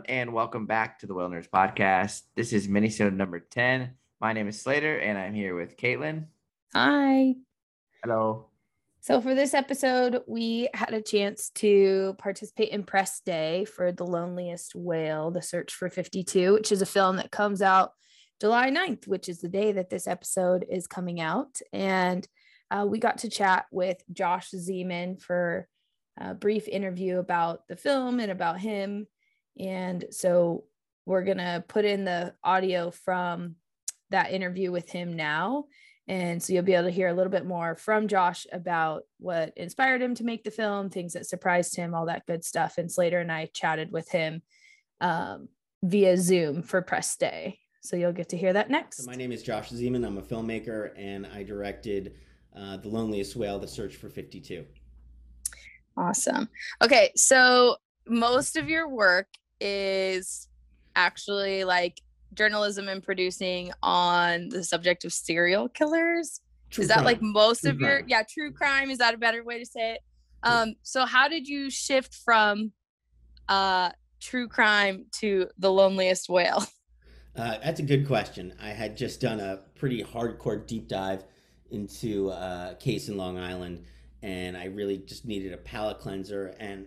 everyone, and welcome back to the Whale Nerds Podcast. This is minisode number 10. My name is Slater, and I'm here with Caitlin. Hi. Hello. So, for this episode, we had a chance to participate in press day for The Loneliest Whale, The Search for 52, which is a film that comes out July 9th, which is the day that this episode is coming out. And uh, we got to chat with Josh Zeman for a brief interview about the film and about him and so we're going to put in the audio from that interview with him now. And so you'll be able to hear a little bit more from Josh about what inspired him to make the film, things that surprised him, all that good stuff. And Slater and I chatted with him um, via Zoom for press day. So you'll get to hear that next. So my name is Josh Zeman. I'm a filmmaker and I directed uh, The Loneliest Whale, The Search for 52. Awesome. Okay. So most of your work is actually like journalism and producing on the subject of serial killers. True is that crime. like most true of your crime. yeah, true crime? Is that a better way to say it? Um, so how did you shift from uh true crime to the loneliest whale? Uh, that's a good question. I had just done a pretty hardcore deep dive into uh, a case in Long Island, and I really just needed a palate cleanser. And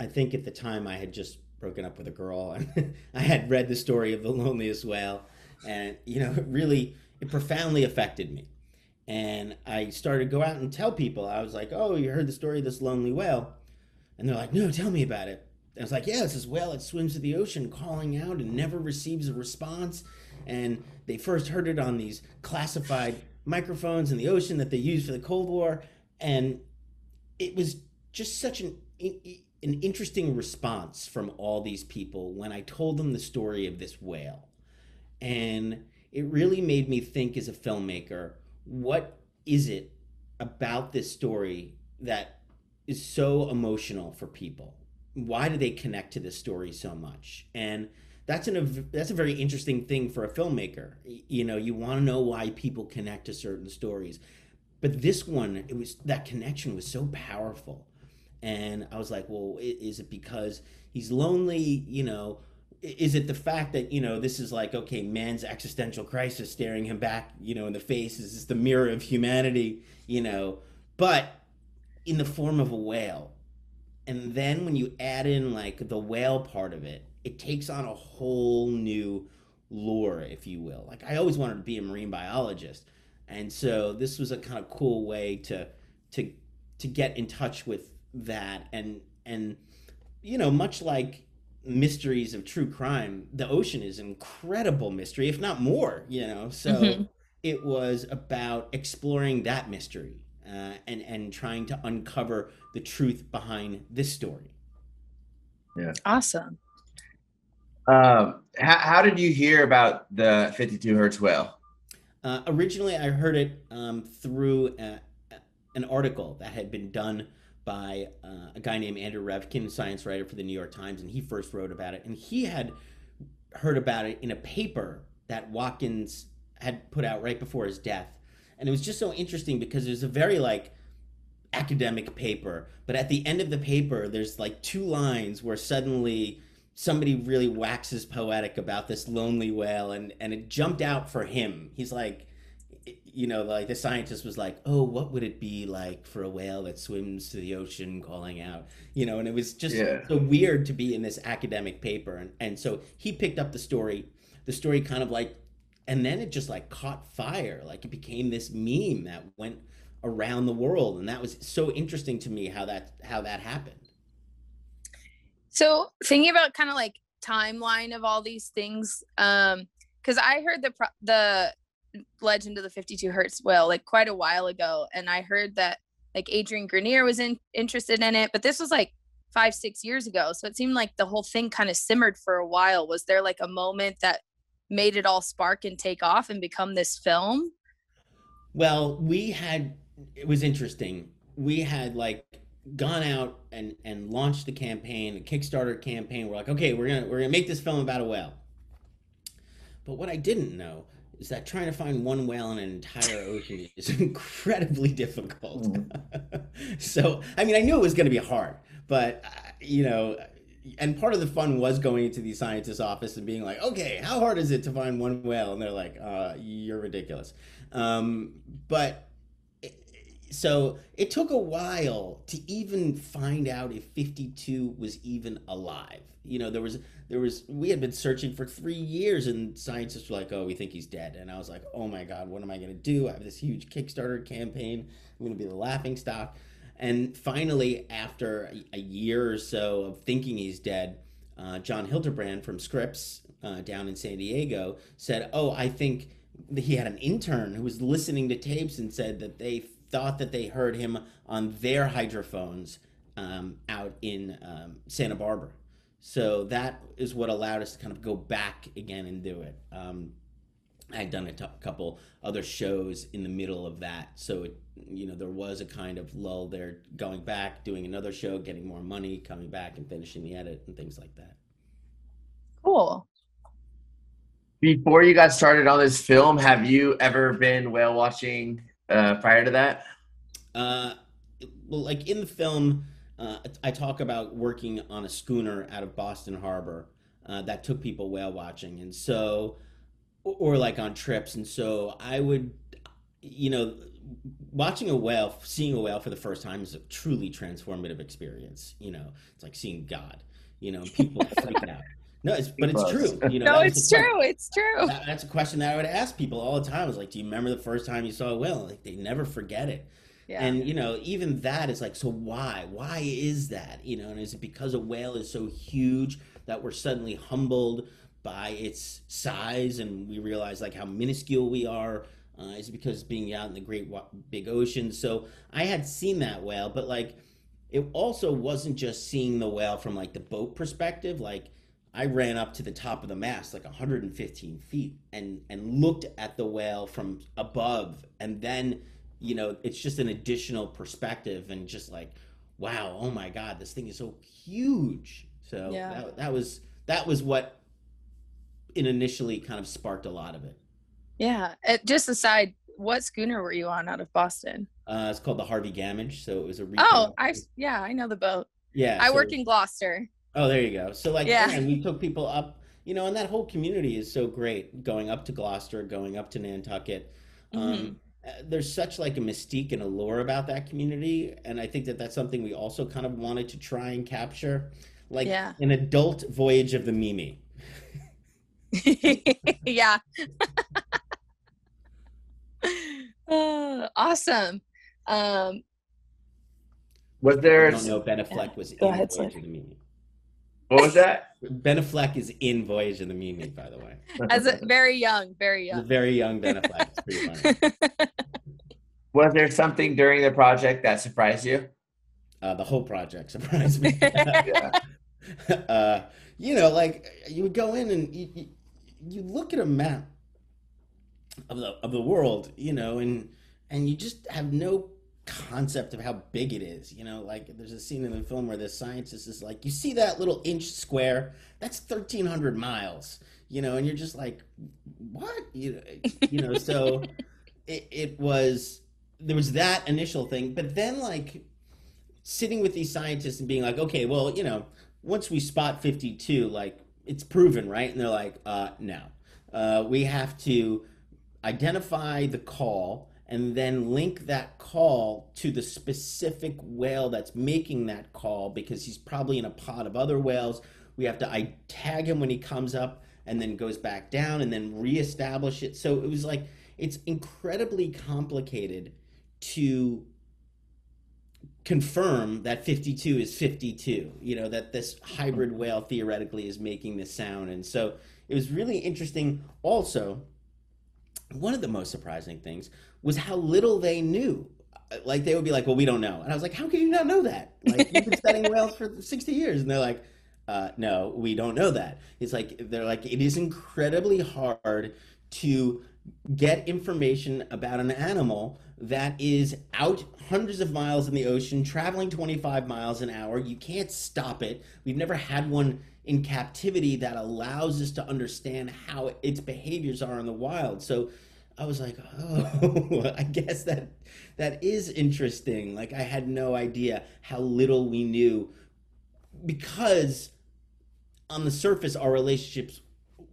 I think at the time I had just broken up with a girl and I had read the story of the loneliest whale and you know it really it profoundly affected me. And I started to go out and tell people. I was like oh you heard the story of this lonely whale? And they're like no tell me about it. And I was like yeah this whale that swims to the ocean calling out and never receives a response. And they first heard it on these classified microphones in the ocean that they used for the Cold War and it was just such an an interesting response from all these people when I told them the story of this whale. And it really made me think as a filmmaker what is it about this story that is so emotional for people? Why do they connect to this story so much? And that's an that's a very interesting thing for a filmmaker. You know, you want to know why people connect to certain stories. But this one, it was that connection was so powerful and I was like, well, is it because he's lonely? You know, is it the fact that you know this is like okay, man's existential crisis staring him back, you know, in the face? Is this the mirror of humanity? You know, but in the form of a whale. And then when you add in like the whale part of it, it takes on a whole new lore, if you will. Like I always wanted to be a marine biologist, and so this was a kind of cool way to to to get in touch with that and and you know much like mysteries of true crime the ocean is incredible mystery if not more you know? So mm-hmm. it was about exploring that mystery uh, and and trying to uncover the truth behind this story. Yeah. Awesome. Um, how, how did you hear about the 52 hertz whale? Uh, originally i heard it um, through a, an article that had been done by uh, a guy named Andrew Revkin, science writer for the New York Times, and he first wrote about it. And he had heard about it in a paper that Watkins had put out right before his death. And it was just so interesting because it was a very like academic paper, but at the end of the paper, there's like two lines where suddenly somebody really waxes poetic about this lonely whale, and and it jumped out for him. He's like, you know, like the scientist was like, "Oh, what would it be like for a whale that swims to the ocean calling out?" You know, and it was just yeah. so weird to be in this academic paper, and and so he picked up the story, the story kind of like, and then it just like caught fire, like it became this meme that went around the world, and that was so interesting to me how that how that happened. So thinking about kind of like timeline of all these things, um, because I heard the the Legend of the 52 Hertz Whale like quite a while ago, and I heard that like Adrian Grenier was in, interested in it, but this was like five six years ago, so it seemed like the whole thing kind of simmered for a while. Was there like a moment that made it all spark and take off and become this film? Well, we had it was interesting. We had like gone out and and launched the campaign, a Kickstarter campaign. We're like, okay, we're gonna we're gonna make this film about a whale. But what I didn't know is that trying to find one whale in an entire ocean is incredibly difficult. Mm. so, I mean, I knew it was going to be hard, but uh, you know, and part of the fun was going into the scientist's office and being like, okay, how hard is it to find one whale? And they're like, uh, you're ridiculous. Um, but so it took a while to even find out if 52 was even alive. You know, there was there was we had been searching for three years, and scientists were like, "Oh, we think he's dead." And I was like, "Oh my god, what am I going to do? I have this huge Kickstarter campaign. I'm going to be the laughing stock." And finally, after a year or so of thinking he's dead, uh, John Hildebrand from Scripps uh, down in San Diego said, "Oh, I think." He had an intern who was listening to tapes and said that they thought that they heard him on their hydrophones um, out in um, Santa Barbara. So that is what allowed us to kind of go back again and do it. Um, I had done a t- couple other shows in the middle of that, so it, you know there was a kind of lull there, going back, doing another show, getting more money, coming back and finishing the edit and things like that. Cool. Before you got started on this film, have you ever been whale watching uh, prior to that? Uh, well, like in the film, uh, I talk about working on a schooner out of Boston Harbor uh, that took people whale watching, and so, or like on trips, and so I would, you know, watching a whale, seeing a whale for the first time is a truly transformative experience. You know, it's like seeing God. You know, people freak out. No, it's, but it's true. You know, no, it's true. It's true. That, that's a question that I would ask people all the time. I was like, "Do you remember the first time you saw a whale?" Like they never forget it. Yeah. And you know, even that is like, so why? Why is that? You know, and is it because a whale is so huge that we're suddenly humbled by its size, and we realize like how minuscule we are? Uh, is it because being out in the great big ocean? So I had seen that whale, but like, it also wasn't just seeing the whale from like the boat perspective, like I ran up to the top of the mast, like 115 feet, and and looked at the whale from above, and then you know it's just an additional perspective, and just like, wow, oh my god, this thing is so huge. So yeah. that, that was that was what it initially kind of sparked a lot of it. Yeah. It, just aside, what schooner were you on out of Boston? Uh, it's called the Harvey Gamage. So it was a. Oh, I yeah, I know the boat. Yeah. I so, work in Gloucester. Oh, there you go. So like, yeah, and we took people up, you know, and that whole community is so great. Going up to Gloucester, going up to Nantucket. Um, mm-hmm. Um, there's such like a mystique and allure about that community, and I think that that's something we also kind of wanted to try and capture, like yeah. an adult voyage of the Mimi. yeah. uh, awesome. Um, was there? I don't know. Ben Affleck was in ahead, Voyage of the Mimi. What was that? Ben Affleck is in Voyage of the Mimi, by the way. As a very young, very young. Very young Ben Affleck. It's pretty funny. Was there something during the project that surprised you? Uh, the whole project surprised me. yeah. uh, you know, like you would go in and you, you, you look at a map of the of the world, you know, and and you just have no concept of how big it is. You know, like there's a scene in the film where the scientist is like, you see that little inch square? That's 1,300 miles. You know, and you're just like, what? You, you know, so it, it was, there was that initial thing. But then, like, sitting with these scientists and being like, okay, well, you know, once we spot 52, like, it's proven, right? And they're like, uh, no. Uh, we have to identify the call and then link that call to the specific whale that's making that call because he's probably in a pod of other whales. We have to I tag him when he comes up and then goes back down and then reestablish it. So it was like it's incredibly complicated to confirm that 52 is 52 you know that this hybrid whale theoretically is making this sound and so it was really interesting also one of the most surprising things was how little they knew. Like they would be like, "Well, we don't know," and I was like, "How can you not know that? Like you've been studying whales for sixty years," and they're like, uh, "No, we don't know that." It's like they're like, it is incredibly hard to get information about an animal that is out hundreds of miles in the ocean, traveling 25 miles an hour. You can't stop it. We've never had one in captivity that allows us to understand how its behaviors are in the wild. So I was like, oh, I guess that that is interesting. Like I had no idea how little we knew because on the surface, our relationships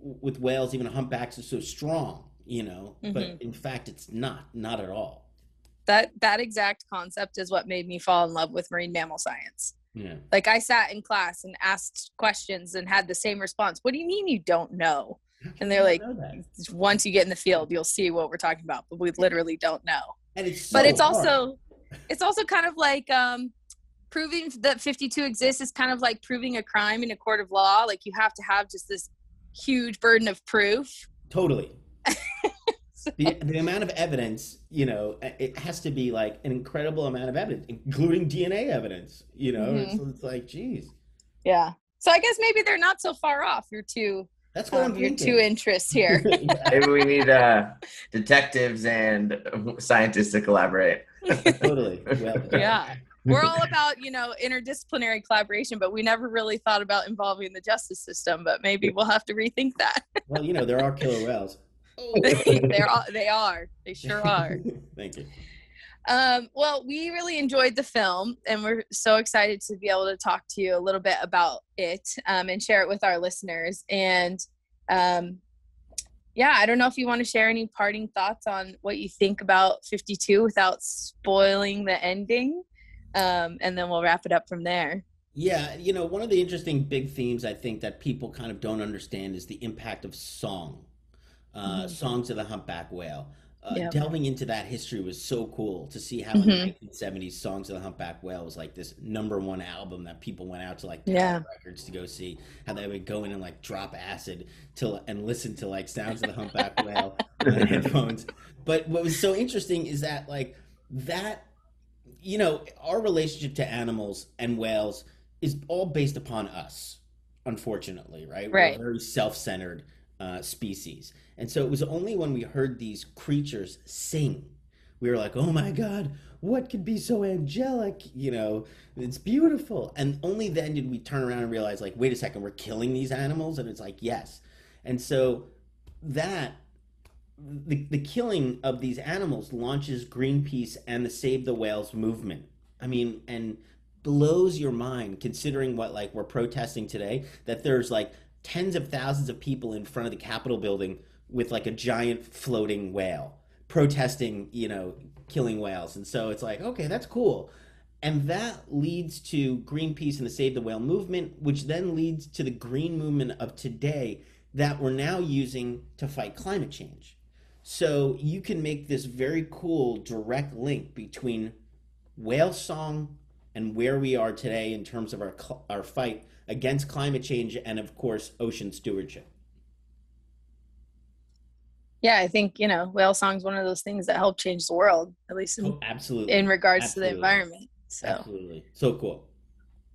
with whales, even humpbacks, are so strong, you know. Mm-hmm. But in fact, it's not, not at all. That that exact concept is what made me fall in love with marine mammal science. Yeah. Like I sat in class and asked questions and had the same response. What do you mean you don't know? And they're like, once you get in the field, you'll see what we're talking about, but we literally don't know. And it's so but it's hard. also it's also kind of like um proving that 52 exists is kind of like proving a crime in a court of law. Like you have to have just this huge burden of proof. Totally. so. the, the amount of evidence, you know, it has to be like an incredible amount of evidence, including DNA evidence, you know, mm-hmm. it's, it's, like, geez. Yeah. So I guess maybe they're not so far off. You're two. That's what um, I'm Your two interests here. maybe we need uh, detectives and scientists to collaborate. totally. Well, yeah we're all about you know interdisciplinary collaboration but we never really thought about involving the justice system but maybe we'll have to rethink that well you know there are killer whales they're all, they are. They sure are. Thank you. Um, well we really enjoyed the film and we're so excited to be able to talk to you a little bit about it um, and share it with our listeners. And um, yeah, I don't know if you want to share any parting thoughts on what you think about 52 without spoiling the ending um, and then we'll wrap it up from there. Yeah, you know, one of the interesting big themes I think that people kind of don't understand is the impact of song, uh, mm-hmm. songs of the humpback whale. Uh, yep. Delving into that history was so cool to see how mm-hmm. in the 1970s, "Songs of the Humpback Whale" was like this number one album that people went out to like yeah. records to go see. How they would go in and like drop acid to and listen to like "Sounds of the Humpback Whale" on headphones. But what was so interesting is that like that you know, our relationship to animals and whales is all based upon us, unfortunately, right? Right. We're very self centered uh, species. And so it was only when we heard these creatures sing, we were like, oh my God, what could be so angelic? You know, it's beautiful. And only then did we turn around and realize, like, wait a second, we're killing these animals? And it's like, yes. And so that the, the killing of these animals launches Greenpeace and the Save the Whales movement. I mean, and blows your mind considering what like we're protesting today that there's like tens of thousands of people in front of the Capitol building with like a giant floating whale protesting, you know, killing whales. And so it's like, okay, that's cool. And that leads to Greenpeace and the Save the Whale movement, which then leads to the green movement of today that we're now using to fight climate change. So you can make this very cool direct link between whale song and where we are today in terms of our our fight against climate change and of course ocean stewardship. Yeah, I think you know whale song is one of those things that help change the world, at least in, oh, absolutely in regards absolutely. to the environment. So absolutely, so cool.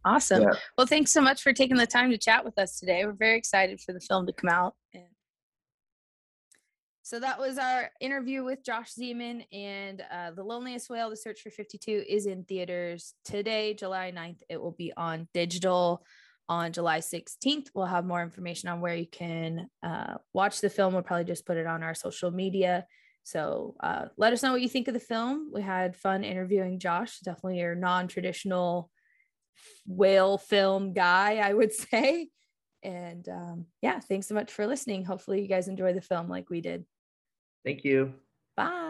Awesome. Yeah. Well, thanks so much for taking the time to chat with us today. We're very excited for the film to come out. So that was our interview with Josh Zeman and uh, The Loneliest Whale, The Search for 52 is in theaters today, July 9th. It will be on digital on July 16th. We'll have more information on where you can uh, watch the film. We'll probably just put it on our social media. So uh, let us know what you think of the film. We had fun interviewing Josh, definitely your non traditional whale film guy, I would say. And um, yeah, thanks so much for listening. Hopefully, you guys enjoy the film like we did. Thank you. Bye.